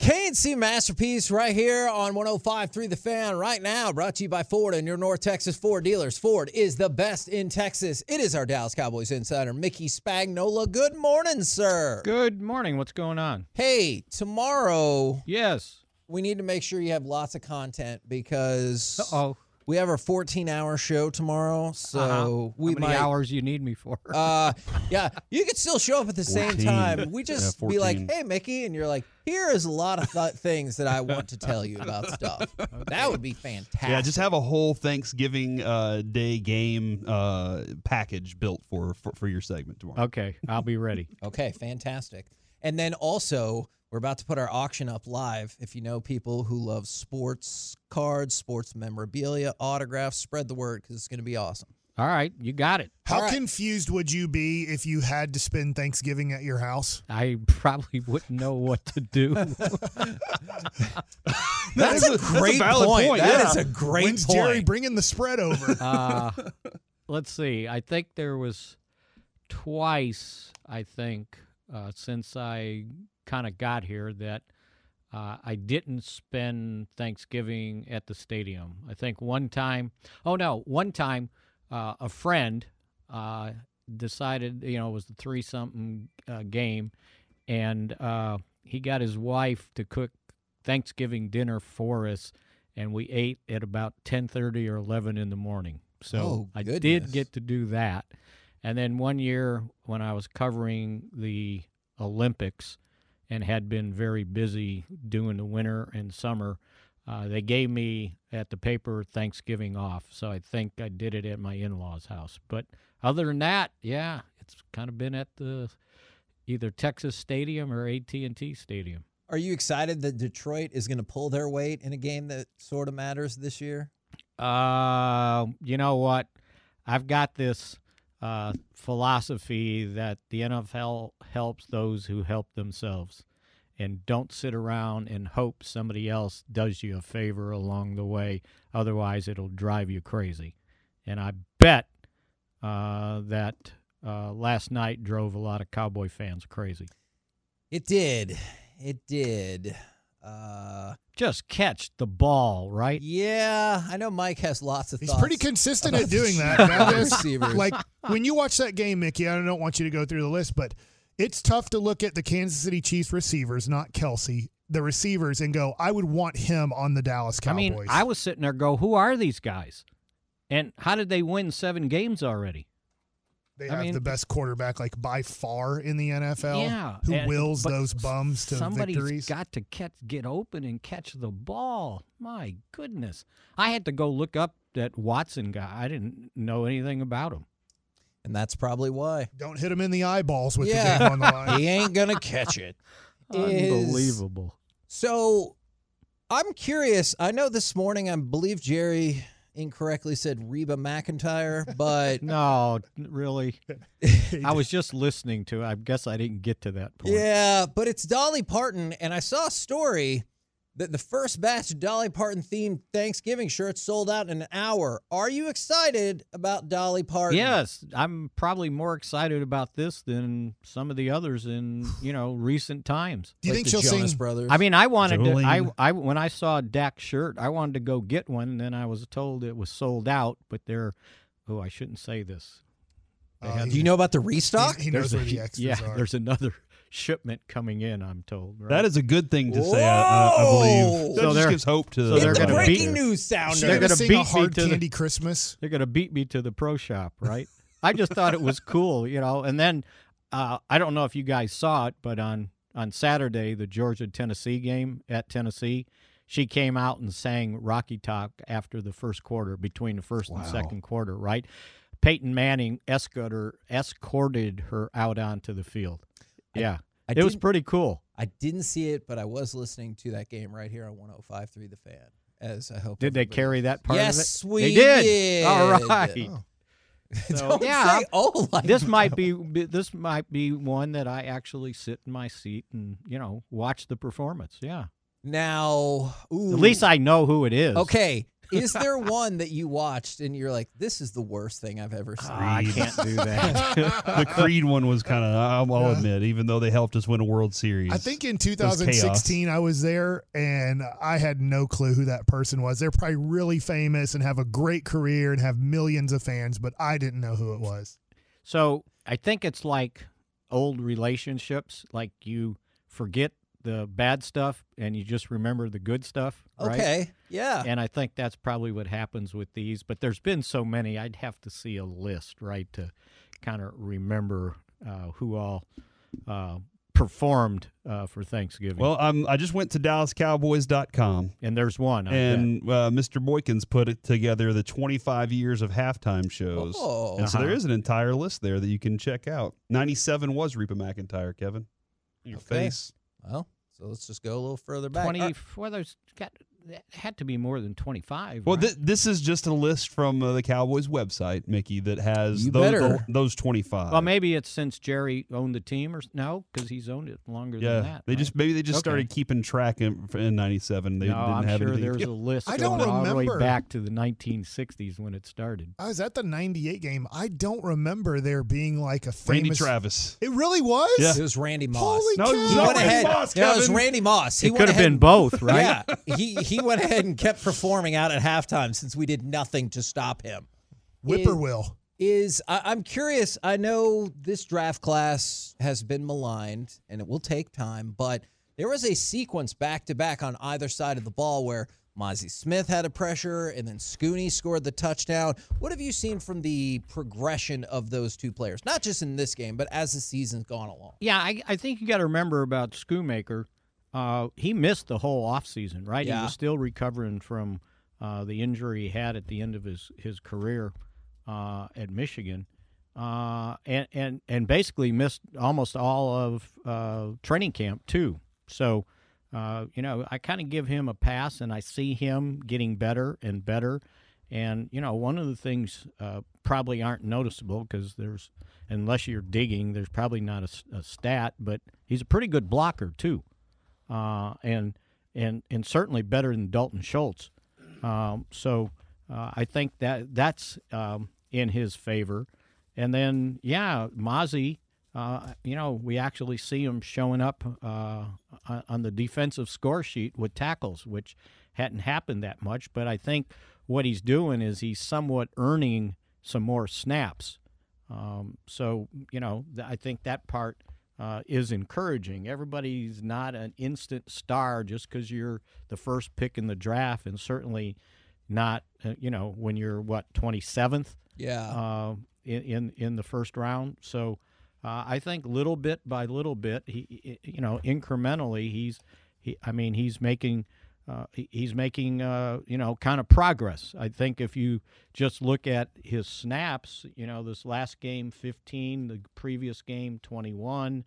K&C Masterpiece right here on 105.3 The Fan right now, brought to you by Ford and your North Texas Ford dealers. Ford is the best in Texas. It is our Dallas Cowboys insider, Mickey Spagnola. Good morning, sir. Good morning. What's going on? Hey, tomorrow Yes. we need to make sure you have lots of content because Oh, we have our 14 hour show tomorrow. So uh-huh. we How many might. hours you need me for? Uh, yeah, you could still show up at the same time. We just Yeah, be like, "Hey, Mickey," and you're like, "Here is a lot of th- things that I want to tell you about stuff." That would be fantastic. Yeah, just have a whole Thanksgiving uh, Day game uh, package built for, for for your segment tomorrow. okay, I'll be ready. okay, fantastic. And then also, we're about to put our auction up live. If you know people who love sports cards, sports memorabilia, autographs, spread the word because it's going to be awesome. All right, you got it. How All right. confused would you be if you had to spend Thanksgiving at your house? I probably wouldn't know what to do. That's, a great valid point, That yeah. is a great When's point. Jerry bringing the spread over? uh, let's see. I think there was twice. I think uh, since I kind of got here that uh, I didn't spend Thanksgiving at the stadium. I think one time. Oh no, one time uh, a friend uh, decided. You know, it was the three something uh, game, and uh, he got his wife to cook Thanksgiving dinner for us, and we ate at about ten thirty or eleven in the morning. So Oh, I did get to do that. And then one year when I was covering the Olympics and had been very busy doing the winter and summer, uh, they gave me at the paper Thanksgiving off. So I think I did it at my in-laws' house. But other than that, yeah, it's kind of been at the either Texas Stadium or AT&T Stadium. Are you excited that Detroit is going to pull their weight in a game that sort of matters this year? Uh, you know what? I've got this uh, philosophy that the NFL helps those who help themselves, and don't sit around and hope somebody else does you a favor along the way. Otherwise, it'll drive you crazy. And I bet uh, that uh, last night drove a lot of Cowboy fans crazy. It did. It did. Uh, Just catch the ball, right? yeah, I know Mike has lots of He's thoughts. pretty consistent at doing that. Chicago That is- receivers. like when you watch that game, Mickey, I don't want you to go through the list, but it's tough to look at the Kansas City Chiefs receivers, not Kelce, the receivers, and go, I would want him on the Dallas Cowboys." I mean, I was sitting there go, who are these guys? And how did they win seven games already? They I have mean- the best quarterback, like by far in the NFL, yeah, who and- wills those bums to somebody's victories. got to catch, get open and catch the ball. My goodness, I had to go look up that Watson guy. I didn't know anything about him. and that's probably why. don't hit him in the eyeballs with Yeah. the game on the line. he ain't gonna catch it. Unbelievable. So, I'm curious. I know this morning, I believe Jerry incorrectly said Reba McEntire, but No, really. I was just listening to. it. I guess I didn't get to that point. Yeah, but it's Dolly Parton, and I saw a story that the first batch of Dolly Parton themed Thanksgiving shirts sold out in an hour. Are you excited about Dolly Parton? Yes, I'm probably more excited about this than some of the others in you know recent times. Do you Like think she'll Jonas sing? Brothers. I mean, I wanted to. I, I when I saw Dak's shirt, I wanted to go get one. And then I was told it was sold out. But they're, oh, I shouldn't say this. Uh, do you know about the restock? He, he knows There's where a- the extras yeah, are. there's another shipment coming in. I'm told. Right? That is a good thing to say, I, I, I believe. Whoa! That So just gives hope to so the they're the gonna uh, beat- breaking news sounder. They're they're gonna gonna beat a me to the- candy Christmas. They're gonna beat me to the pro shop, right? I just thought it was cool, you know. And then uh, I don't know if you guys saw it, but on on Saturday, the Georgia Tennessee game at Tennessee, she came out and sang Rocky Top after the first quarter, between the first and second quarter, right? Peyton Manning escorted her, escorted her out onto the field. Yeah. I it was pretty cool. I didn't see it, but I was listening to that game right here on 105.3 The Fan. As I hope. Did they carry that part of it? Yes, we they did. did. All right. Oh. So, Don't yeah, say, oh, like this might be this might be one that I actually sit in my seat and you know watch the performance. Yeah, now. Ooh. at least I know who it is. Okay. Is there one that you watched and you're like, this is the worst thing I've ever seen? Ah, I can't do that. the Creed one was kind of, I'll, I'll Yeah. admit, even though they helped us win a World Series. I think in was 2016 I was there and I had no clue who that person was. They're probably really famous and have a great career and have millions of fans, but I didn't know who it was. so I think it's like old relationships. Like you forget the bad stuff and you just remember the good stuff. Right? Okay. Yeah. And I think that's probably what happens with these. But there's been so many, I'd have to see a list, right, to kind of remember uh, who all uh, performed uh, for Thanksgiving. Well, um, I just went to DallasCowboys.com. and there's one. I. And uh, Mr. Boykins put it together the 25 years of halftime shows. Oh. And so there Uh-huh. is an entire list there that you can check out. 97 was Reba McEntire, Kevin. Your Okay. face. Well, so let's just go a little further back. 20, Uh, well, there's got, had to be more than 25. Well, right? th- this is just a list from uh, the Cowboys website, Mickey, that has those, better. those 25. well, maybe it's since Jerry owned the team, or no, because he's owned it longer yeah, than that. they right? just maybe they just Okay. started keeping track in, in '97. They no, didn't I'm have sure anything. there's a list I don't all the way remember. back to the 1960s when it started. I was at the 98 game. I don't remember there being like a famous. Randy famous. Travis. It really was? Yeah. it was Randy Moss. Holy No, cow. it's he went Randy ahead. Moss, no, it was Randy Moss. He It could have been both, right? Yeah, he he went ahead and kept performing out at halftime since we did nothing to stop him. Whippoorwill. Is I, I'm curious. I know this draft class has been maligned, and it will take time. But there was a sequence back to back on either side of the ball where Mazi Smith had a pressure, and then Scooney scored the touchdown. What have you seen from the progression of those two players? Not just in this game, but as the season's gone along. Yeah, I, I think you got to remember about Schoonmaker. Uh, he missed the whole offseason, right? He was still recovering from uh, the injury he had at the end of his, his career uh, at Michigan. Uh, and, and, and basically missed almost all of uh, training camp, too. So, uh, you know, I kind of give him a pass, and I see him getting better and better. And you know, one of the things uh, probably aren't noticeable because there's, unless you're digging, there's probably not a stat, but he's a pretty good blocker too, uh, and and and certainly better than Dalton Schultz. Um, so uh, I think that that's um, in his favor. And then yeah, Mazi, uh, you know, we actually see him showing up uh, on- the defensive score sheet with tackles, which hadn't happened that much. But I think what he's doing is he's somewhat earning some more snaps. Um, so you know, I think that part uh, is encouraging. Everybody's not an instant star just because you're the first pick in the draft, and certainly not, uh, you know, when you're what 27th Yeah. uh, in, in in the first round. So uh, I think little bit by little bit, he, he- you know, incrementally, he's he. I mean, he's making. Uh, he's making, uh, you know, kind of progress. I think if you just look at his snaps, you know, this last game, 15, the previous game, 21,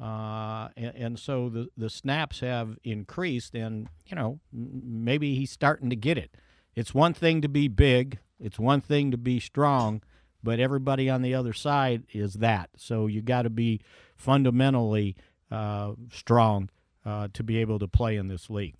uh, and, and so the the snaps have increased, and you know, maybe he's starting to get it. It's one thing to be big, it's one thing to be strong, but everybody on the other side is that. So you got to be fundamentally uh, strong uh, to be able to play in this league.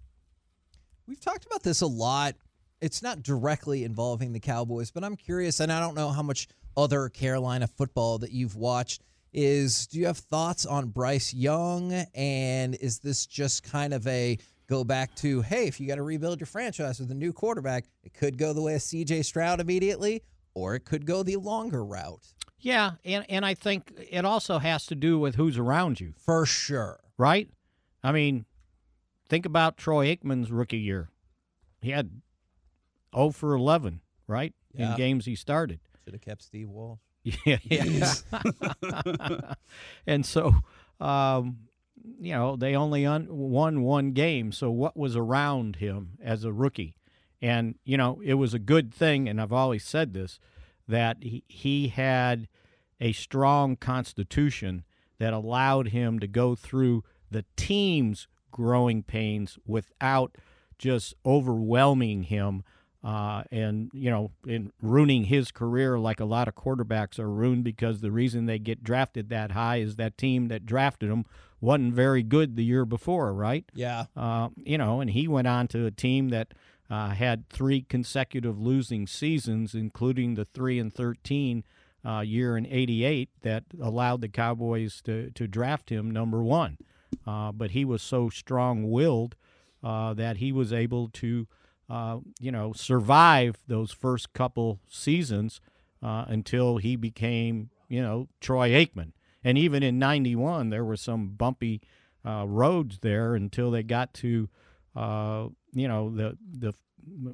We've talked about this a lot. It's not directly involving the Cowboys, but I'm curious, and I don't know how much other Carolina football that you've watched. Is do you have thoughts on Bryce Young? And is this just kind of a go back to, hey, if you got to rebuild your franchise with a new quarterback, it could go the way of CJ Stroud immediately, or it could go the longer route Yeah, and, and I think it also has to do with who's around you, for sure. right? I mean, think about Troy Aikman's rookie year. He had 0 for 11, right? Yeah. In games he started. Should have kept Steve Walsh. Yeah, yeah. and so, um, you know, they only un- won one game. So what was around him as a rookie? And, you know, it was a good thing, and I've always said this, that he, he had a strong constitution that allowed him to go through the team's growing pains without just overwhelming him uh, and you know in ruining his career like a lot of quarterbacks are ruined because the reason they get drafted that high is that team that drafted them wasn't very good the year before right Yeah. uh, you know and he went on to a team that uh, had three consecutive losing seasons including the 3 and 13 uh, year in 88 that allowed the cowboys to, to draft him number one uh, but he was so strong-willed uh, that he was able to uh, you know, survive those first couple seasons uh, until he became, you know, Troy Aikman. And even in '91, there were some bumpy uh, roads there until they got to, uh, you know, the the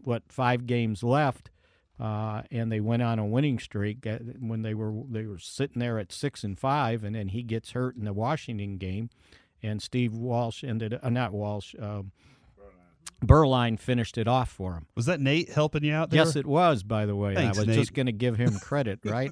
what five games left, uh, and they went on a winning streak when they were they were sitting there at six and five, and then he gets hurt in the Washington game, and Steve Walsh ended uh, not Walsh. Um, Beuerlein finished it off for him. Was that Nate helping you out there? Yes, it was. By the way, Thanks, I was Nate. just going to give him credit, right?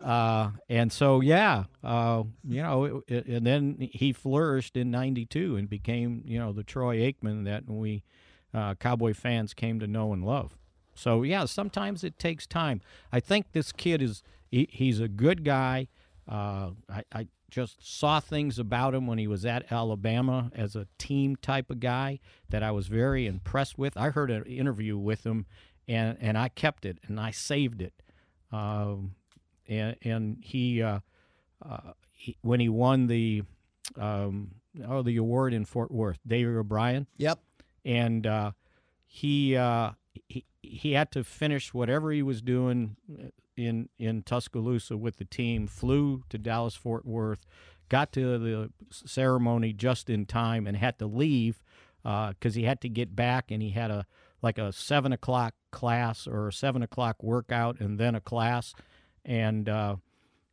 uh, and so, yeah, uh, you know, it, it, and then he flourished in '92 and became, you know, the Troy Aikman that we uh, Cowboy fans came to know and love. So, yeah, sometimes it takes time. I think this kid is he, he's a good guy. Uh, I, I just saw things about him when he was at Alabama as a team type of guy that I was very impressed with. I heard an interview with him, and and I kept it and I saved it. Um, and and he, uh, uh, he when he won the um, oh the award in Fort Worth, Davey O'Brien Yep. and uh, he, uh, he he had to finish whatever he was doing in in Tuscaloosa with the team. Flew to Dallas Fort Worth, got to the ceremony just in time, and had to leave because he had to get back, and he had a like a seven o'clock class or a seven o'clock workout, and then a class, and. Uh,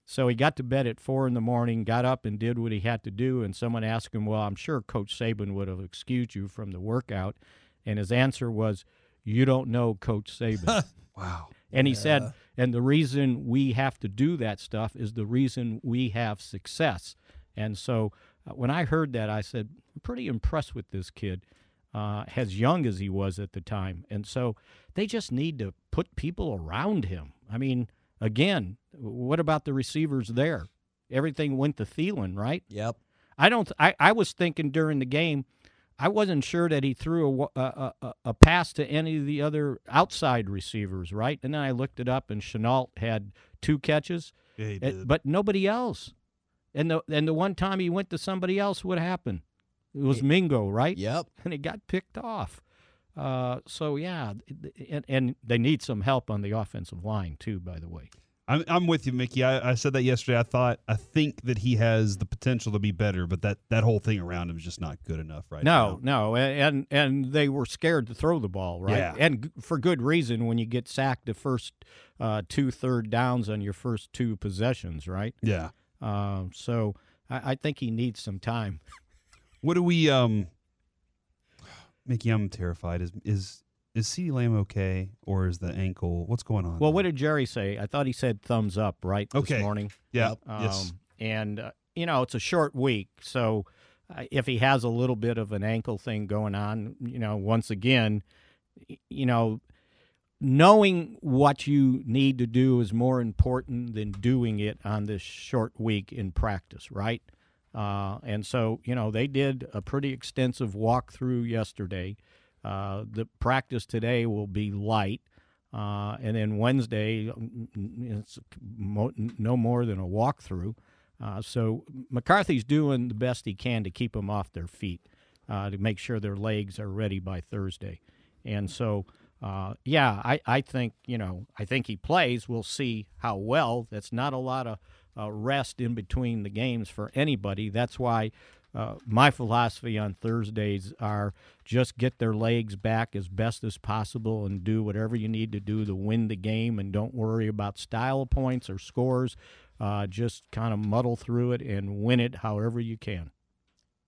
so he got to bed at four in the morning, got up and did what he had to do. And someone asked him, Well, I'm sure Coach Saban would have excused you from the workout. And his answer was, You don't know Coach Saban. Wow. and he said, And the reason we have to do that stuff is the reason we have success. And so uh, when I heard that, I said, I'm pretty impressed with this kid, uh, as young as he was at the time. And so they just need to put people around him. I mean, again, what about the receivers there? Everything went to Thielen, right? Yep. I don't. I, I was thinking during the game, I wasn't sure that he threw a, a, a, a pass to any of the other outside receivers, right? And then I looked it up, and Chenault had two catches, Yeah, did. but nobody else. And the and the one time he went to somebody else, what happened? It was Mingo, right? Yep. And it got picked off. Uh, so yeah, and, and they need some help on the offensive line too. By the way. I'm, I'm with you, Mickey. I, I said that yesterday. I thought I think that he has the potential to be better, but that, that whole thing around him is just not good enough right No, now. no, no. and and they were scared to throw the ball, right? Yeah. And g- for good reason. When you get sacked the first uh, two third downs on your first two possessions, right? Yeah. Um, so I, I think he needs some time. What do we um Mickey, I'm terrified. Is is is CeeDee Lamb okay or is the ankle what's going on? Well, what did Jerry say? I thought he said thumbs up, right? Okay. This morning. Yeah. Um, Yes. And uh, you know, it's a short week, so uh, if he has a little bit of an ankle thing going on, you know, once again, you know, knowing what you need to do is more important than doing it on this short week in practice, right? Uh, and so, you know, they did a pretty extensive walkthrough yesterday. Uh, the practice today will be light. Uh, and then Wednesday, mm, it's no more than a walkthrough. Uh, so McCarthy's doing the best he can to keep them off their feet, uh, to make sure their legs are ready by Thursday. And so, uh, yeah, I, I think you know I think he plays. We'll see how well. That's not a lot of uh, rest in between the games for anybody. That's why uh, my philosophy on Thursdays are just get their legs back as best as possible and do whatever you need to do to win the game, and don't worry about style points or scores. Uh, just kind of muddle through it and win it however you can.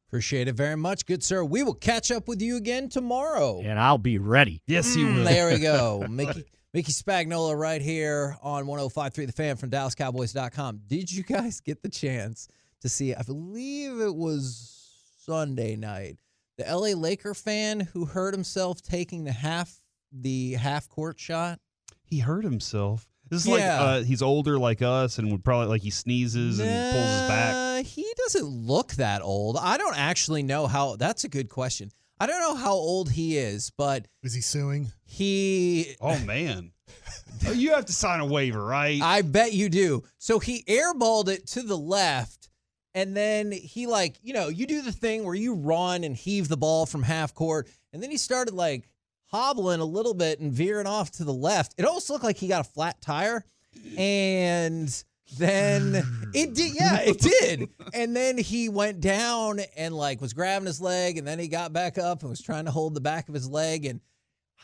Appreciate it very much, good sir. We will catch up with you again tomorrow. And I'll be ready. Yes, you Mm, will. There we go. Mickey Mickey Spagnola right here on 105.3 The Fan from DallasCowboys.com. Did you guys get the chance to see, I believe it was Sunday night, the LA Laker fan who hurt himself taking the half the half court shot? He hurt himself. This is Yeah. like uh, he's older like us and would probably like he sneezes and pulls his back. He doesn't look that old. I don't actually know how. That's a good question. I don't know how old he is, but Is he suing? he. Oh man. You have to sign a waiver, right? I bet you do. So he airballed it to the left, and then he like you know you do the thing where you run and heave the ball from half court, and then he started like hobbling a little bit and veering off to the left. It almost looked like he got a flat tire, and then it did. Yeah, it did. And then he went down and like was grabbing his leg, and then he got back up and was trying to hold the back of his leg and.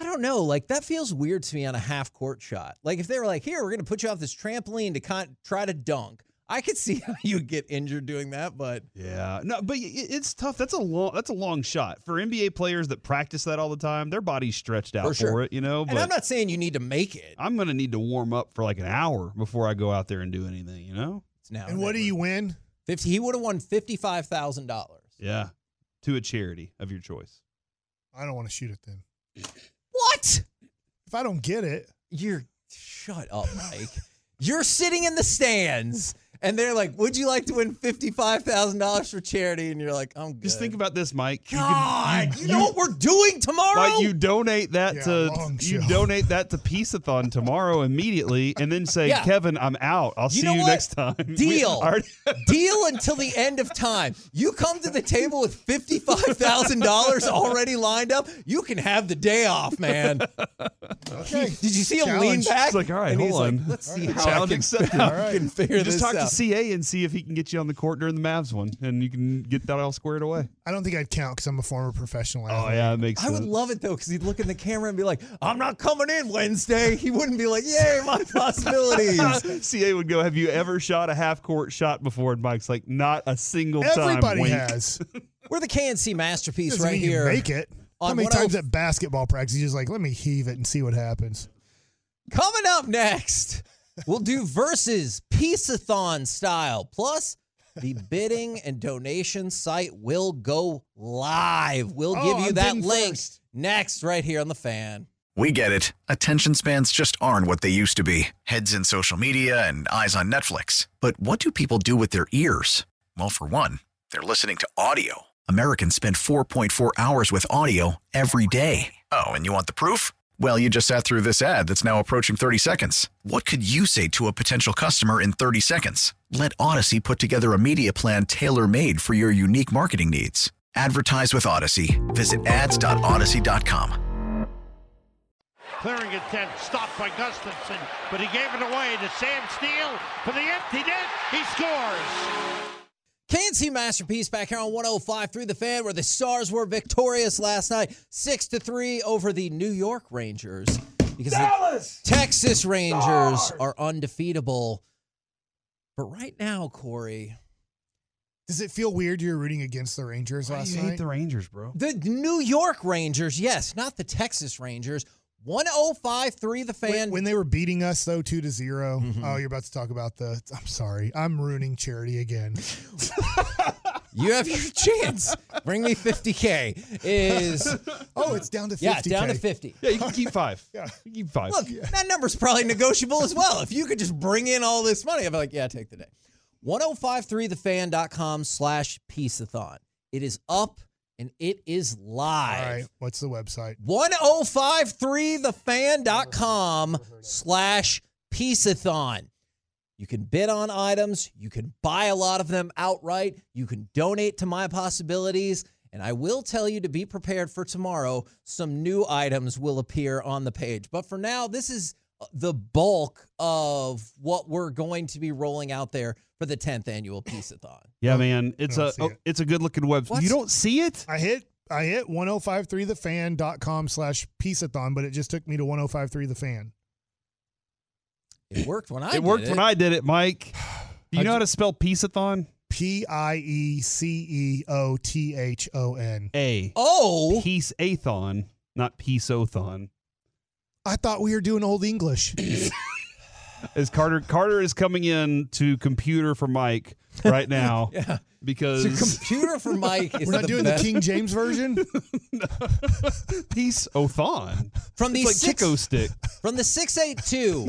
I don't know. Like that feels weird to me on a half court shot. Like if they were like, "Here, we're going to put you off this trampoline to con- try to dunk," I could see how you would get injured doing that. But yeah. No, but it's tough. That's a long that's a long shot. For NBA players that practice that all the time, their body's stretched out For for, it, you know, but and I'm not saying you need to make it. I'm gonna need to warm up for like an hour before I go out there and do anything, you know? It's now. or And what do you win? Fifty. He would have won fifty five thousand dollars. Yeah. To a charity of your choice. I don't want to shoot it then. What? If I don't get it, You're shut up, Mike. You're sitting in the stands, and they're like, "Would you like to win fifty five thousand dollars for charity?" And you're like, "I'm good." Just think about this, Mike. You could- God, you, know what we're doing tomorrow? Like you donate that Yeah, to you donate that to Pieceathon tomorrow immediately, and then say, Yeah. Kevin, I'm out. I'll see you what? next time. Deal. already- Deal until the end of time. You come to the table with $55,000 already lined up, you can have the day off, man. okay. Did you see him lean back? It's like, all right, And he's hold like, on. Let's see how Challenge I can, accepted. how right. can figure Just this talk out. To CA and see if he can get you on the court during the Mavs one, and you can get that all squared away. I don't think I'd count because I'm a former professional oh, athlete. Oh yeah, it makes I sense. would love it though, because he'd look in the camera and be like, I'm not coming in Wednesday. He wouldn't be like, Yay, my possibilities. CA would go, Have you ever shot a half court shot before? And Mike's like, Not a single time. Everybody has. We're the K&C masterpiece Doesn't right mean you here. make it. How many times oh at basketball practice he's just like, let me heave it and see what happens. Coming up next, we'll do versus Pieceathon style. Plus, the bidding and donation site will go live. We'll Oh, give you I'm that link first. next, right here on the fan. We get it. Attention spans just aren't what they used to be heads in social media and eyes on Netflix. But what do people do with their ears? Well, for one, they're listening to audio. Americans spend 4.4 hours with audio every day. Oh, and you want the proof? Well, you just sat through this ad that's now approaching 30 seconds. What could you say to a potential customer in 30 seconds? Let Audacy put together a media plan tailor made for your unique marketing needs. Advertise with Audacy. Visit ads.audacy.com. Clearing intent, stopped by Gustafson, but he gave it away to Sam Steele for the empty net. He scores. K&C Masterpiece back here on 105 through The Fan, where the Stars were victorious last night, 6 to 3 over the New York Rangers. Because the Texas Rangers are undefeatable. But right now, Corey, Does it feel weird you're rooting against the Rangers Why do last you night? hate the Rangers, bro? the New York Rangers, yes, not the Texas Rangers, 105.3 The Fan. when, when they were beating us though two to 0 Mm-hmm. Oh, you're about to talk about the. I'm sorry, I'm ruining charity again. you have your chance. Bring me 50K. Is, Oh, it's down to 50. yeah, down to 50. Yeah, you can keep five. Yeah. You can keep five. Look, that number's probably negotiable as well. If you could just bring in all this money, I'd be like, yeah, take the day. 1053thefan.com slash pieceathon. It is up and it is live. right, what's the website? 1053thefan.com slash pieceathon. You can bid on items. You can buy a lot of them outright. You can donate to my possibilities. And I will tell you to be prepared for tomorrow. Some new items will appear on the page. But for now, this is the bulk of what we're going to be rolling out there for the 10th annual Pieceathon. yeah, man, it's oh, a oh, it. it's a good looking website. What's- You don't see it? I hit I hit 1053thefan.com slash pieceathon, but it just took me to 1053 the fan. It worked when I it worked did when I did it, Mike. Do you I know ju- how to spell pieceathon? P I E C E O T H O N. A. Oh, Peace Athon, not Peace Othon. I thought we were doing Old English. As Carter Carter is coming in to computer for Mike right now yeah. because The computer for Mike is We're not the doing best. the King James version. Peace Othon. from the It's like six, Chico stick. from the six eight two.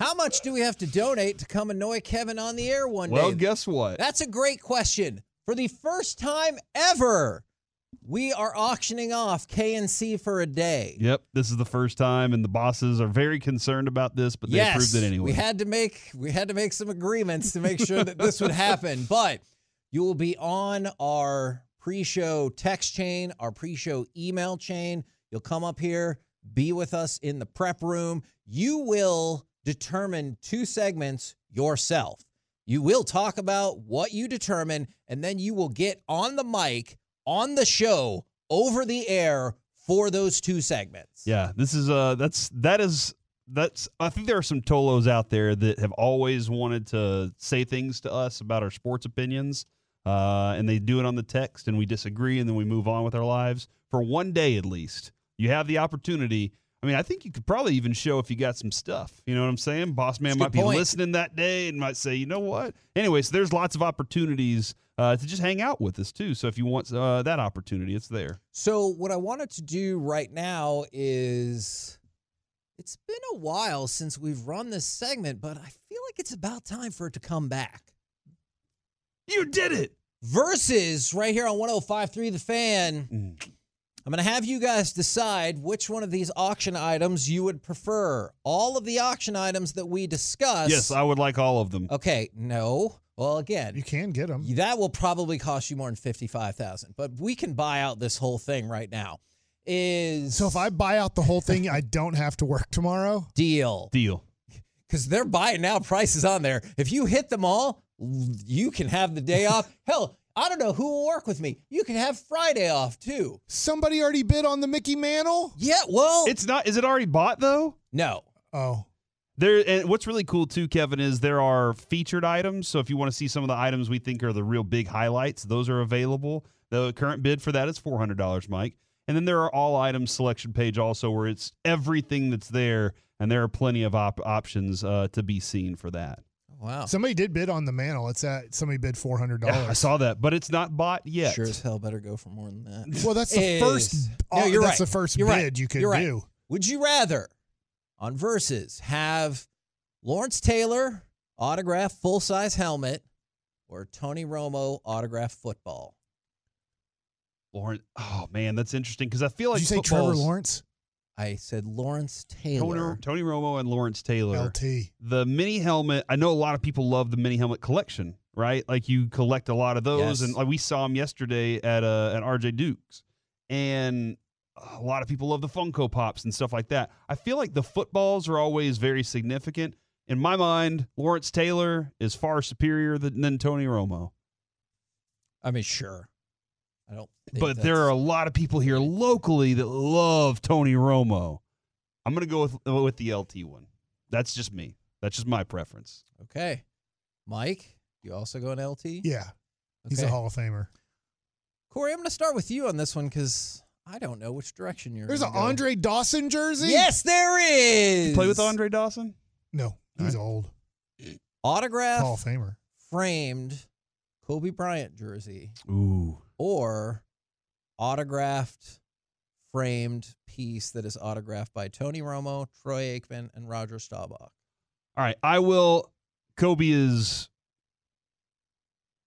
How much do we have to donate to come annoy Kevin on the air one Well, day? Well, guess what? That's a great question. For the first time ever, we are auctioning off K&C for a day. Yep, this is the first time, and the bosses are very concerned about this, but they yes, approved it anyway. we had to make we had to make some agreements to make sure that this would happen. But you will be on our pre-show text chain, our pre-show email chain. You'll come up here, be with us in the prep room. You will determine two segments yourself. You will talk about what you determine, and then you will get on the mic on the show over the air for those two segments. Yeah, this is uh that's that is that's I think there are some Tolos out there that have always wanted to say things to us about our sports opinions. Uh, and they do it on the text and we disagree and then we move on with our lives for one day at least. You have the opportunity. I mean, I think you could probably even show if you got some stuff. You know what I'm saying? Boss man might be point. listening that day and might say, you know what? Anyways, there's lots of opportunities uh, to just hang out with us too. So if you want uh, that opportunity, it's there. So, what I wanted to do right now is it's been a while since we've run this segment, but I feel like it's about time for it to come back. You did it. Versus right here on 1053 The Fan. Mm. I'm going to have you guys decide which one of these auction items you would prefer. All of the auction items that we discuss. Yes, I would like all of them. Okay, no. Well, again, You can get them. that will probably cost you more than 55000 but we can buy out this whole thing right now. Is So if I buy out the whole thing, I don't have to work tomorrow. deal Deal. because they're buying now prices on there. If you hit them all, you can have the day off. Hell, I don't know who will work with me. You can have Friday off too. Somebody already bid on the Mickey Mantle. Yeah, well, It's not. Is it already bought though? no. Oh, There. And what's really cool too, Kevin, is there are featured items. So if you want to see some of the items we think are the real big highlights, those are available. The current bid for that is four hundred dollars, Mike. And then there are all items selection page also where it's everything that's there, and there are plenty of op- options uh, to be seen for that. Wow. somebody did bid on the mantle. It's at somebody bid four hundred dollars. Yeah, I saw that, but it's not bought yet. Sure as hell better go for more than that. Well, that's the Is- first. No, uh, you're that's right. the first You're bid right. you could You're right. do. Would you rather on verses have Lawrence Taylor autograph full size helmet or Tony Romo autograph football? Lawrence. Oh man, that's interesting because I feel like Did you say Trevor Lawrence? I said Lawrence Taylor. Tony, Tony Romo and Lawrence Taylor. LT. the mini helmet i know a lot of people love the mini helmet collection right like you collect a lot of those Yes. and like we saw them yesterday at uh at rj dukes and a lot of people love the funko pops and stuff like that i feel like the footballs are always very significant in my mind lawrence taylor is far superior than, than tony romo I mean, sure. I don't. think but there are a lot of people here locally that love tony romo i'm gonna go with with the lt one that's just me that's just my preference okay. Mike, you also go in LT. Yeah, he's a Hall of Famer. Corey, I'm going to start with you on this one because I don't know which direction you're. There's an go. Andre Dawson jersey. Yes, there is. play with andre dawson No, he's old. autograph Hall of Famer. framed Kobe Bryant jersey Ooh. or autographed framed piece that is autographed by Tony Romo, Troy Aikman, and Roger Staubach. All right. I will. Kobe is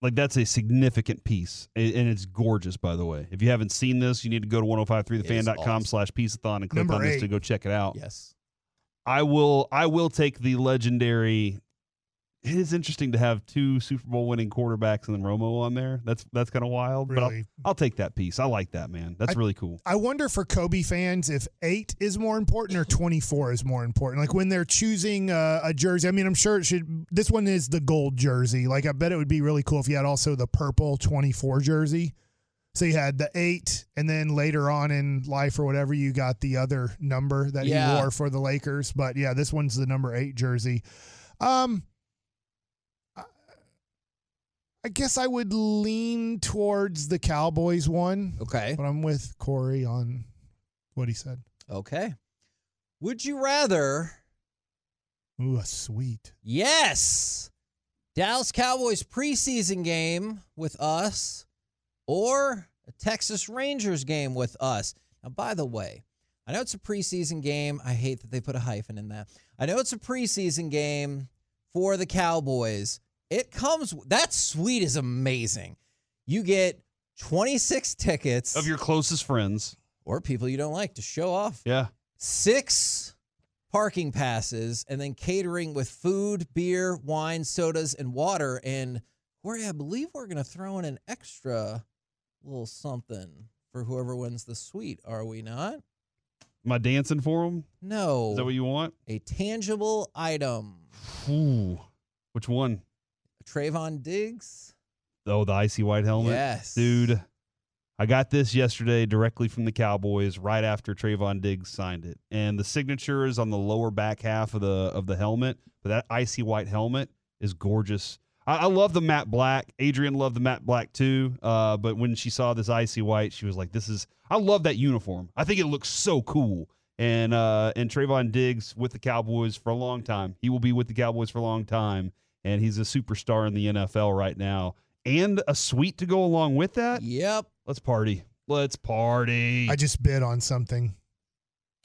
like that's a significant piece, and it's gorgeous. By the way, if you haven't seen this, you need to go to 1053thefan.com awesome. slash pieceathon and click Number on this eight. to go check it out. Yes. I will. I will take the legendary. It is interesting to have two Super Bowl winning quarterbacks and then Romo on there. That's that's kind of wild, but I'll, I'll take that piece. I like that man. That's I- really cool. I wonder for Kobe fans if eight is more important or 24 is more important. Like when they're choosing uh, a jersey, I mean, I'm sure it should. This one is the gold jersey. Like, I bet it would be really cool if you had also the purple 24 jersey. So you had the eight, and then later on in life or whatever, you got the other number that Yeah. he wore for the Lakers. But yeah, this one's the number eight jersey. Um, I- guess I would lean towards the Cowboys one, Okay. but I'm with Corey on what he said. Okay. Would you rather Ooh, a sweet. Yes. Dallas Cowboys preseason game with us or a Texas Rangers game with us. Now, by the way, I know it's a preseason game. I hate that they put a hyphen in that. I know it's a preseason game for the Cowboys. It comes, that suite is amazing. You get 26 tickets Of your closest friends. or people you don't like to show off Yeah. six parking passes and then catering with food, beer, wine, sodas, and water. And Corey, I believe we're going to throw in an extra little something for whoever wins the suite, are we not? Am I dancing for them? No. Is that what you want? a tangible item. Ooh. Which one? Trevon Diggs? Oh, the icy white helmet. Yes. Dude, I got this yesterday directly from the Cowboys right after Trevon Diggs signed it. And the signature is on the lower back half of the of the helmet, but that icy white helmet is gorgeous. I, I love the matte black. Adrian loved the matte black too. Uh, but when she saw this icy white, she was like, "This is." I love that uniform. I think it looks so cool. And uh, and Trevon Diggs with the Cowboys for a long time. He will be with the Cowboys for a long time, and he's a superstar in the NFL right now. And a suite to go along with that. Yep. Let's party. Let's party. I just bid on something.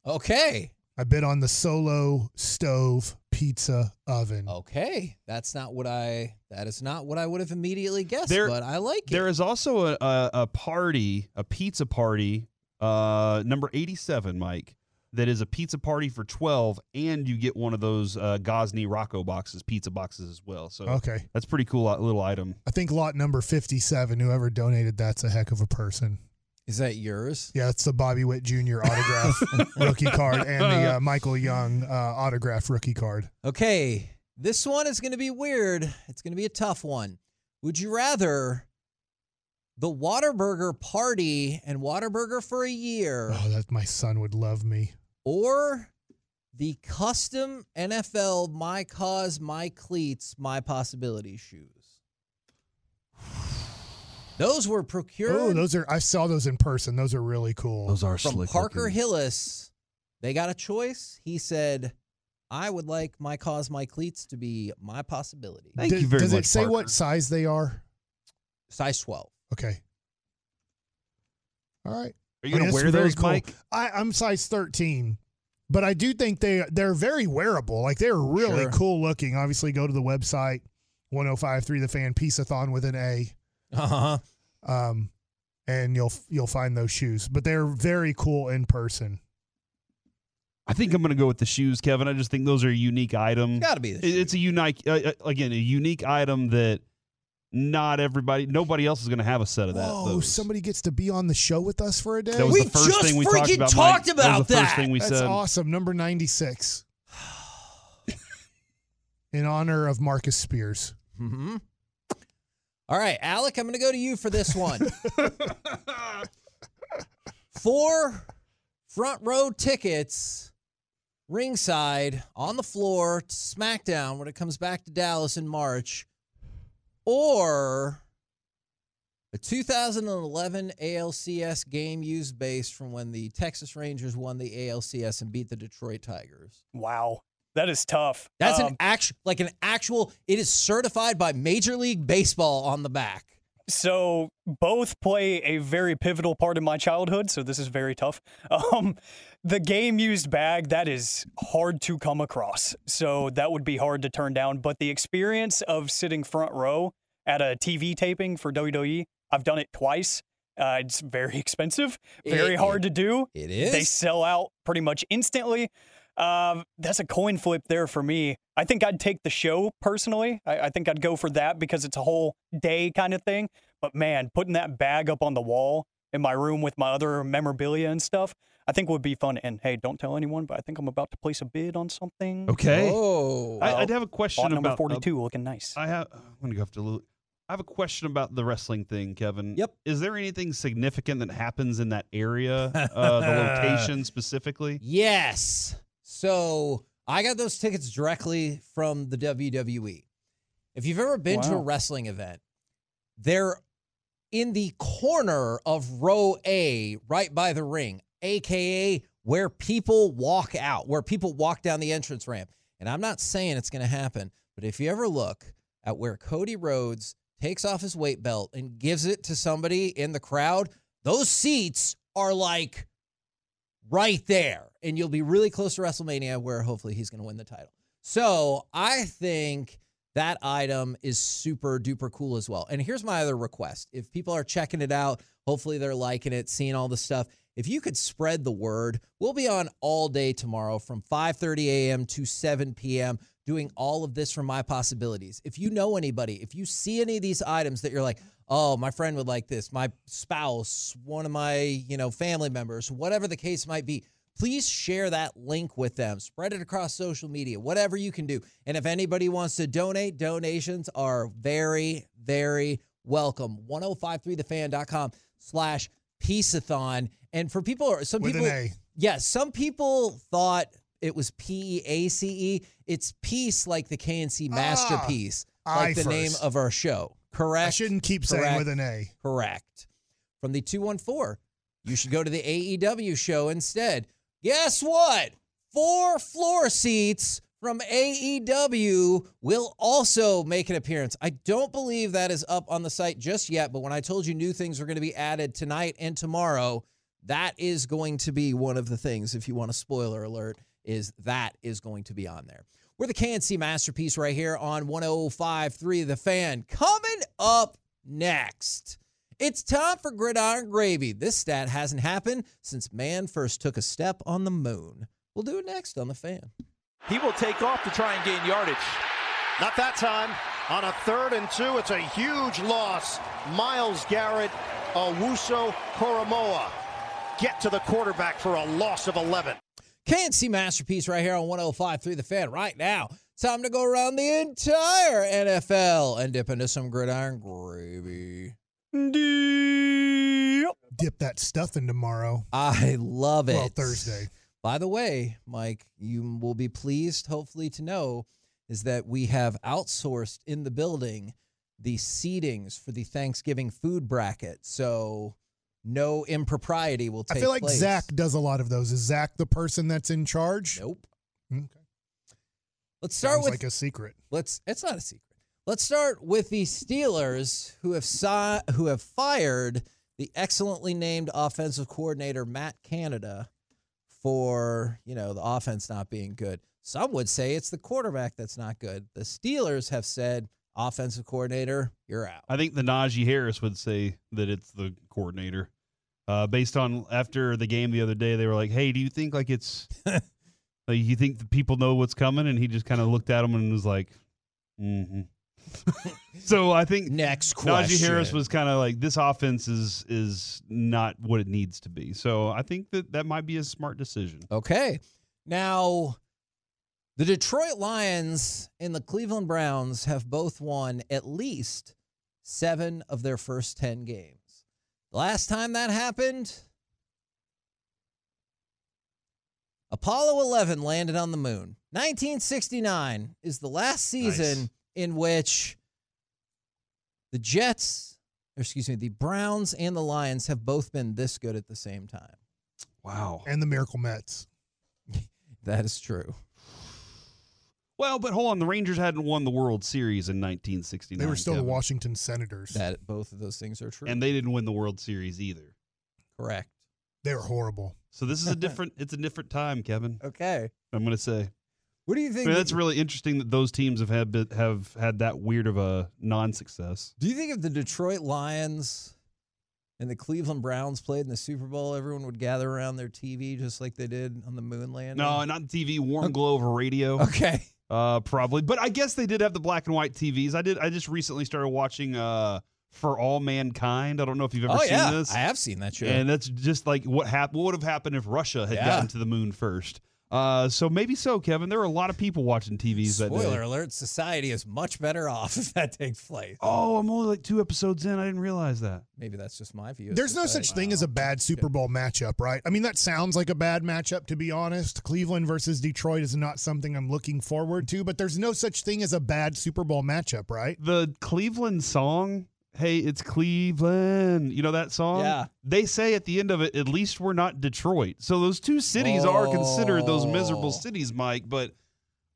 Okay. I bid on the solo stove pizza oven. Okay. That's not what I that is not what I would have immediately guessed, There- but I like it. there is also a, a, a party, a pizza party, uh, number 87, Mike, that is a pizza party for 12, and you get one of those uh, Gosney Rocco boxes, pizza boxes as well. So Okay. that's pretty cool uh, little item. I think lot number 57, whoever donated that's a heck of a person. Is that yours? Yeah, it's the Bobby Witt Jr. autograph rookie card and the uh, Michael Young uh, autograph rookie card. Okay, this one is going to be weird. It's going to be a tough one. Would you rather the Whataburger party and Whataburger for a year Oh, that my son would love me. Or the custom NFL My Cause, My Cleats, My Possibility shoes? Those were procured Oh, those are I saw those in person. Those are really cool. Those are from Parker Hillis. They got a choice. He said, I would like My Cause, My Cleats to be my possibility. Thank Does- you very Does much. it say Parker. what size they are? Size 12. Okay. All right. Are you I mean, going to wear those, cool. Mike? I, I'm size 13, but I do think they they're very wearable. Like they're really Sure. cool looking. Obviously, go to the website 1053 the fan Pieceathon with an A, Uh-huh. um, and you'll you'll find those shoes. But they're very cool in person. I think I'm going to go with the shoes, Kevin. I just think those are a unique item. Got to be the It- It's a unique, uh, uh, again, a unique item that not everybody, nobody else is going to have a set of that. Oh. Somebody gets to be on the show with us for a day. That was We the first just thing we talked freaking about. talked Mike. about that. Was the first thing we That's said. awesome. Number 96. in honor of Marcus Spears. hmm All right, Alec, I'm going to go to you for this one. Four front row tickets, ringside, on the floor, to SmackDown when it comes back to Dallas in March, or a 2011 ALCS game used base from when the Texas Rangers won the ALCS and beat the Detroit Tigers. Wow. That is tough. That's Um, an actual, like an actual. It is certified by Major League Baseball on the back. So both play a very pivotal part in my childhood, so this is very tough. Um, the game used bag that is hard to come across, so that would be hard to turn down. But the experience of sitting front row at a TV taping for WWE, I've done it twice. Uh, it's very expensive, very It- hard to do. It is. They sell out pretty much instantly. Um, that's a coin flip there for me. I think I'd take the show personally. I, I think I'd go for that because it's a whole day kind of thing. But man, putting that bag up on the wall in my room with my other memorabilia and stuff, I think would be fun. And hey, don't tell anyone, but I think I'm about to place a bid on something. Okay. Oh, I, Well, I'd have a question Lot number about uh, 42 looking nice. I have. I'm gonna go have to look. I have a question about the wrestling thing, Kevin. Yep. Is there anything significant that happens in that area, uh, the location specifically? yes. So I got those tickets directly from the WWE. If you've ever been to a wrestling event, They're in the corner of row A, right by the ring, aka where people walk out, where people walk down the entrance ramp. And I'm not saying it's going to happen, but if you ever look at where Cody Rhodes takes off his weight belt and gives it to somebody in the crowd, those seats are like right there. And you'll be really close to WrestleMania where hopefully he's going to win the title. So I think that item is super duper cool as well. And here's my other request. If people are checking it out, hopefully they're liking it, seeing all the stuff. If you could spread the word, we'll be on all day tomorrow from 5:30 a.m. to 7 p.m. doing all of this from my possibilities. If you know anybody, if you see any of these items that you're like, "Oh, my friend would like this, my spouse, one of my, you know, family members, whatever the case might be, please share that link with them. Spread it across social media, whatever you can do. And if anybody wants to donate, donations are very, very welcome. 1053thefan.com slash pieceathon. And for people, some With people, A. yeah, some people thought it was P E A C E. It's piece like the K&C masterpiece, I like the name of our show. Correct. I shouldn't keep saying with an A. Correct. From the 214, you should go to the AEW show instead. Guess what? Four floor seats from AEW will also make an appearance. I don't believe that is up on the site just yet, but when I told you new things were going to be added tonight and tomorrow, that is going to be one of the things, if you want a spoiler alert, is that is going to be on there. We're the K&C Masterpiece right here on 105.3 The Fan. Coming up next, it's time for Gridiron Gravy. This stat hasn't happened since man first took a step on the moon. We'll do it next on The Fan. He will take off to try and gain yardage. Not that time. On a third and two, it's a huge loss. Myles Garrett, Owuso Koromoa get to the quarterback for a loss of 11. K&C Masterpiece right here on 105.3 The Fan right now. Time to go around the entire NFL and dip into some gridiron gravy. Dip that stuff in tomorrow. I love it. Well, Thursday. By the way, Mike, you will be pleased, hopefully, to know is that we have outsourced in the building the seatings for the Thanksgiving food bracket. So no impropriety will take place. I feel like place. Zach does a lot of those. Is Zach the person that's in charge? Nope. Okay. Let's start Sounds with like a secret. let's it's not a secret. Let's start with the Steelers who have si- who have fired the excellently named offensive coordinator Matt Canada for, you know, the offense not being good. Some would say it's the quarterback that's not good. The Steelers have said offensive coordinator, you're out. I think the Najee Harris would say that it's the coordinator. Uh, based on after the game the other day, they were like, "Hey, do you think like it's like you think the people know what's coming?" And he just kind of looked at him and was like, "Mm-hmm." so I think Next question. Najee Harris was kind of like, "This offense is is not what it needs to be." So I think that that might be a smart decision. Okay. Now, the Detroit Lions and the Cleveland Browns have both won at least seven of their first 10 games. The last time that happened, Apollo 11 landed on the moon. 1969 is the last season Nice. in which the Jets, or excuse me, the Browns and the Lions have both been this good at the same time. Wow. And the Miracle Mets. That is true. Well, but hold on, the Rangers hadn't won the World Series in 1969. They were still the Washington Senators. That both of those things are true. and they didn't win the World Series either. correct. they were horrible. So this is a different. it's a different time, Kevin. Okay. I'm going to say. What do you I think? mean, that's really interesting that those teams have had bit- have had that weird of a non-success. do you think if the Detroit Lions and the Cleveland Browns played in the Super Bowl, everyone would gather around their TV just like they did on the moon landing? No, not TV. Warm glow over radio. Okay. Uh, probably, but I guess they did have the black and white TVs. I did. I just recently started watching uh, For All Mankind. I don't know if you've ever Oh seen yeah, this. I have seen that show. And that's just like what happened. What would have happened if Russia had Yeah. gotten to the moon first? Uh, so maybe so, Kevin. There are a lot of people watching TVs that day. Spoiler alert: Society is much better off if that takes place. Oh, I'm only like two episodes in. I didn't realize that. Maybe that's just my view. of There's no such thing as a bad Super Bowl matchup, right? I mean, that sounds like a bad matchup, to be honest. Cleveland versus Detroit is not something I'm looking forward to, but there's no such thing as a bad Super Bowl matchup, right? The Cleveland song hey, it's Cleveland. You know that song? Yeah. They say at the end of it, at least we're not Detroit. So those two cities are considered those miserable Oh. cities, Mike. But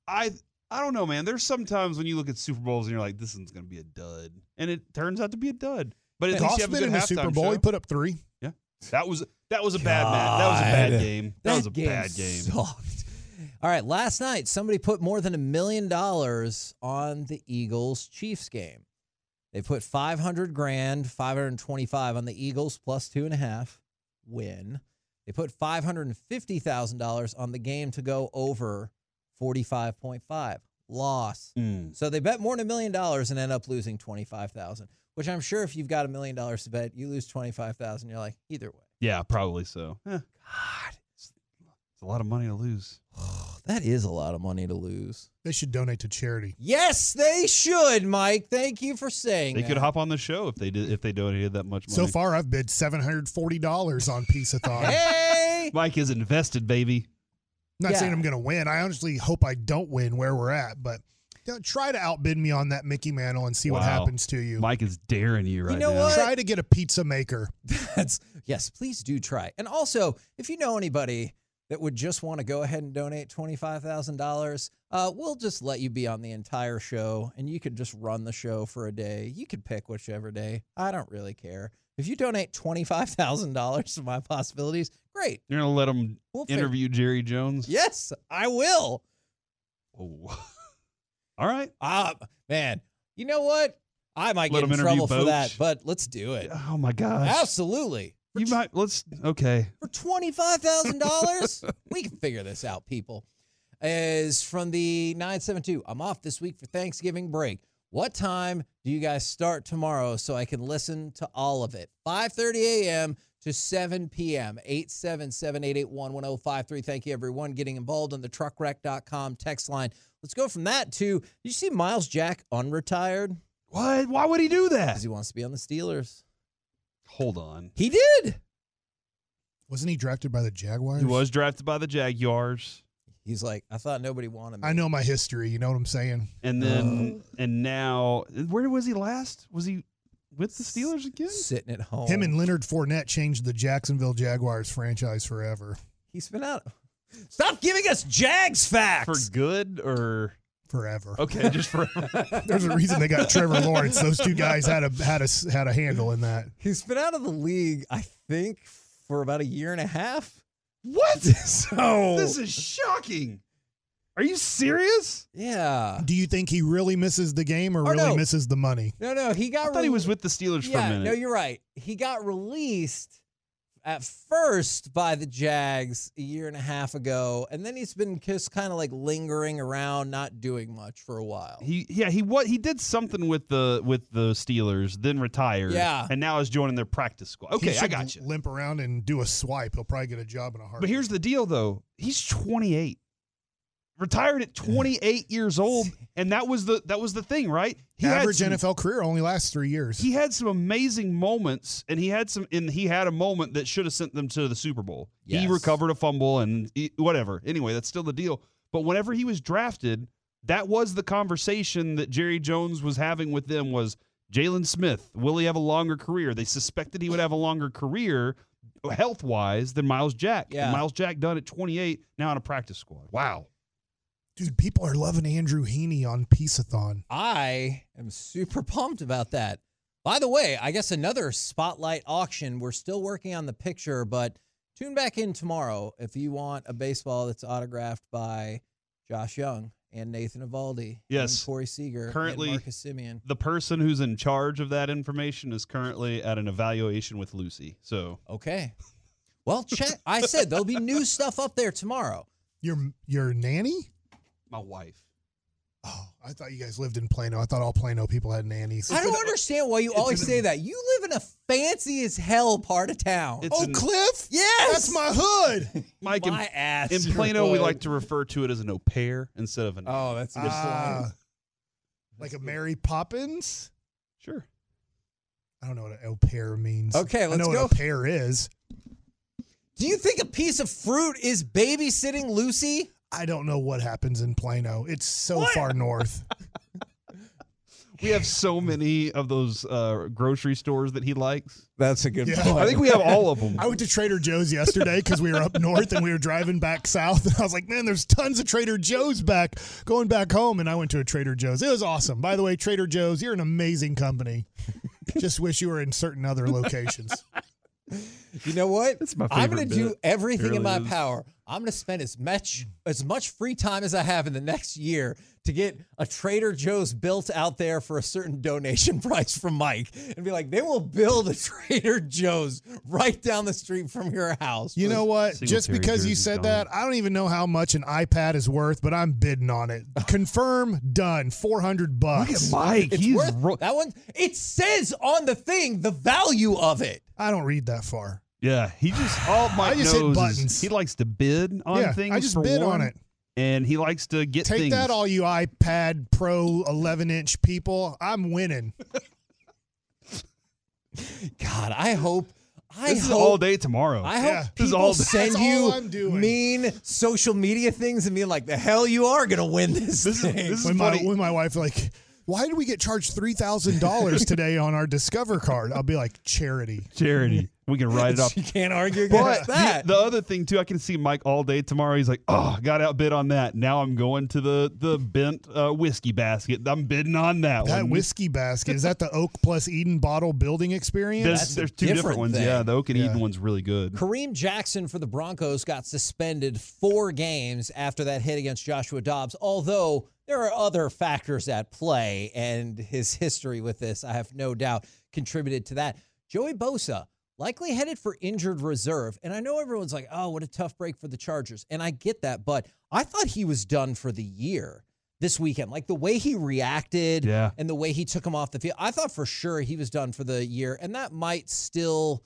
I I don't know, man. There's sometimes when you look at Super Bowls and you're like, this one's gonna be a dud. And it turns out to be a dud. But at least Goff's you have a been good in the Super Bowl. He put up three. Yeah. That was that was a bad man. That was a bad God. game. That, was a game bad game. sucked. All right, last night somebody put more than a million dollars on the Eagles Chiefs game. They put five hundred grand, five hundred twenty-five on the Eagles plus two and a half win. They put five hundred and fifty thousand dollars on the game to go over forty-five point five loss. Mm. So they bet more than a million dollars and end up losing twenty-five thousand. Which I'm sure if you've got a million dollars to bet, you lose twenty-five thousand. You're like, either way. Yeah, probably so. Eh, God, a lot of money to lose. that is a lot of money to lose. They should donate to charity. Yes, they should, Mike. Thank you for saying They that. could hop on the show if they did if they donated that much money. So far, I've bid seven hundred forty dollars on Pieceathon. Hey, Mike is invested, baby. I'm not Yeah. saying I'm going to win. I honestly hope I don't win where we're at, but you know, try to outbid me on that Mickey Mantle and see what happens to you. Mike is daring you right know now. what? Try to get a pizza maker. that's yes. Please do try. And also, if you know anybody that would just want to go ahead and donate twenty five thousand dollars, uh, we'll just let you be on the entire show, and you could just run the show for a day. You could pick whichever day. I don't really care. If you donate twenty five thousand dollars to my possibilities, great. You're gonna let them We'll interview Jerry Jones? Yes, I will. Oh. All right. Ah, man. You know what? I might Let get in trouble for that, but let's do it. Oh my gosh. Absolutely. You might let's okay. For $25,000, we can figure this out, people. Is from the 972. I'm off this week for Thanksgiving break. What time do you guys start tomorrow so I can listen to all of it? 5:30 a.m. to 7 p.m. 877-881-1053. Thank you everyone getting involved on the truckwreck.com text line. Let's go from that to did you see Myles Jack unretired? What? Why would he do that? Because he wants to be on the Steelers. Hold on. He did. Wasn't he drafted by the Jaguars? He was drafted by the Jaguars. He's like, I thought nobody wanted me. I know my history. You know what I'm saying? And then um, and now where was he last? Was he with the Steelers again? Sitting at home. Him and Leonard Fournette changed the Jacksonville Jaguars franchise forever. He's been out. Stop giving us Jags facts. For good or Forever. okay, just for There's a reason they got Trevor Lawrence. Those two guys had a had a had a handle in that. He's been out of the league, I think, for about a year and a half. What? So This is shocking. Are you serious? yeah. Do you think he really misses the game or Or really no. misses the money? No, no, he got. I thought he was with the Steelers for a Yeah, minute. no, you're right. He got released at first by the Jags a year and a half ago, and then he's been just kind of like lingering around, not doing much for a while. He yeah he what he did something with the with the Steelers, then retired. Yeah. and now is joining their practice squad. Okay, He I should got you. Limp around and do a swipe. He'll probably get a job in a heart. But here's the deal, though. He's 28, retired at 28 years old, and that was the that was the thing, right? He had average some- NFL career only lasts three years. He had some amazing moments, and he had some, and he had a moment that should have sent them to the Super Bowl. He recovered a fumble and he- whatever. Anyway, that's still the deal. But whenever he was drafted, that was the conversation that Jerry Jones was having with them was Jaylon Smith, will he have a longer career? They suspected he would have a longer career health wise than Myles Jack. Yeah. Myles Jack done at 28, now on a practice squad. Wow. Dude, people are loving Andrew Heaney on Pieceathon. I am super pumped about that. By the way, I guess another spotlight auction. We're still working on the picture, but tune back in tomorrow if you want a baseball that's autographed by Josh Jung and Nathan Eovaldi Yes. and Corey Seager Currently- and Marcus Semien. The person who's in charge of that information is currently at an evaluation with Lucy. So Okay. Well, check. I said there'll be new stuff up there tomorrow. Your your nanny? My wife. Oh, I thought you guys lived in Plano. I thought all Plano people had nannies. I don't understand why you always say that. You live in a fancy as hell part of town. It's Oh, an- Cliff? yes, That's my hood. Mike, in, my ass. in your Plano, we like to refer to it as an au pair instead of an. Oh, that's a good Ah, like a Mary Poppins? sure. I don't know what an au pair means. Okay, let's know go. what a pair is. Do you think a piece of fruit is babysitting Lucy? I don't know what happens in Plano. It's so far north. we have so many of those uh, grocery stores that he likes. That's a good Yeah. point. I think we have all of them. I went to Trader Joe's yesterday because we were up north and we were driving back south. And I was like, man, there's tons of Trader Joe's back going back home. And I went to a Trader Joe's. It was awesome. By the way, Trader Joe's, you're an amazing company. Just wish you were in certain other locations. You know what? That's my I'm going to do everything It in my is. power. I'm going to spend as much as much free time as I have in the next year to get a Trader Joe's built out there for a certain donation price from Mike, and be like, they will build a Trader Joe's right down the street from your house. You know what? Just because you said gone. that, I don't even know how much an iPad is worth, but I'm bidding on it. Confirm, done. 400 bucks. Look at Mike. It's He's worth ro- that one. It says on the thing the value of it. I don't read that far. Yeah. He just all oh, Mike just hit knows is buttons. he likes to bid on yeah, things. I just for bid one, on it. and he likes to get Take things. that, all you iPad Pro 11 inch people. I'm winning. God, I hope. I This is hope all day tomorrow. I hope Yeah. This is people all- send That's you all I'm doing. mean social media things and being like, "The hell you are gonna win this, This is- thing." this is when my funny. when my wife like, why did we get charged three thousand dollars today on our Discover card? I'll be like, charity. charity. We can write it off. you can't argue But that. the, the other thing too, I can see Mike all day tomorrow. He's like, "Oh, got outbid on that. Now I'm going to the the bent uh, whiskey basket. I'm bidding on that, one. That one." whiskey basket is that the Oak plus Eden bottle building experience? There's, there's two different different ones. thing. Yeah, the Oak and Yeah. Eden one's really good. Kareem Jackson for the Broncos got suspended four games after that hit against Joshua Dobbs, although there are other factors at play, and his history with this, I have no doubt, contributed to that. Joey Bosa, likely headed for injured reserve. And I know everyone's like, oh, what a tough break for the Chargers. And I get that, but I thought he was done for the year this weekend. Like the way he reacted Yeah. and the way he took him off the field, I thought for sure he was done for the year. And that might still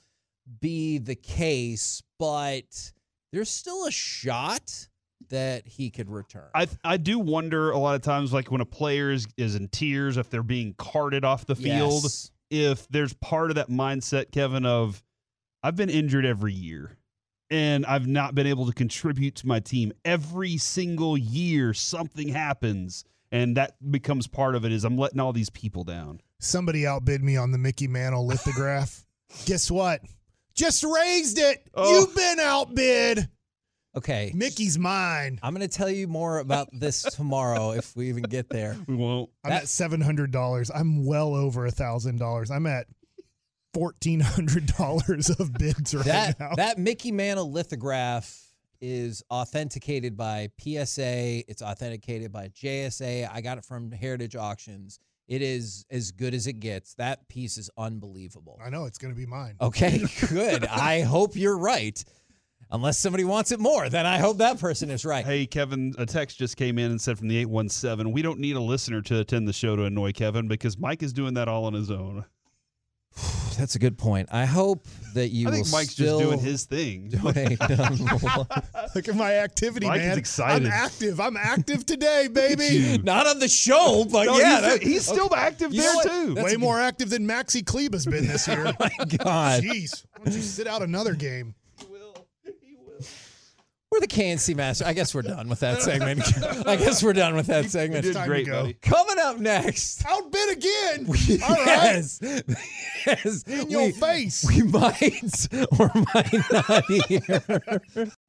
be the case, but there's still a shot that he could return. I I do wonder a lot of times, like when a player is, is in tears, if they're being carted off the field, Yes. If there's part of that mindset, Kevin, of I've been injured every year and I've not been able to contribute to my team. Every single year, something happens, and that becomes part of it. Is I'm letting all these people down. Somebody outbid me on the Mickey Mantle lithograph. Guess what? Just raised it. Oh. You've been outbid. Okay. Mickey's mine. I'm going to tell you more about this tomorrow if we even get there. We won't. I'm That- at seven hundred dollars. I'm well over a thousand dollars. I'm at fourteen hundred dollars of bids right That now. that Mickey Mantle lithograph is authenticated by PSA. It's authenticated by JSA. I got it from Heritage Auctions. It is as good as it gets. That piece is unbelievable. I know it's going to be mine. Okay, good. I hope you're right. Unless somebody wants it more, then I hope that person is right. Hey, Kevin, a text just came in and said from the 817, we don't need a listener to attend the show to annoy Kevin because Mike is doing that all on his own. That's a good point. I hope that you I think will Mike's still just doing his thing. Look at my activity, Mike is man. excited. I'm active. I'm active today, baby. Not on the show, but No, yeah, he's, that- he's still active You there too. That's Way a good- more active than Maxi Kleber has been this year. Oh my God. Jeez, why don't you sit out another game? We're the K&C master. I guess we're done with that segment. I guess we're done with that You segment. did time to great, go. buddy. Coming up next. Outbid again. All right. Yes. yes. In your we, face. we might or might not hear.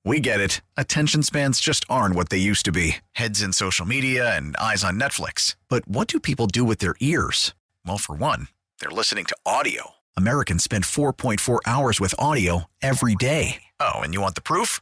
We get it. Attention spans just aren't what they used to be heads in social media and eyes on Netflix. But what do people do with their ears? Well, for one, they're listening to audio. Americans spend 4.4 hours with audio every day. Oh, and you want the proof?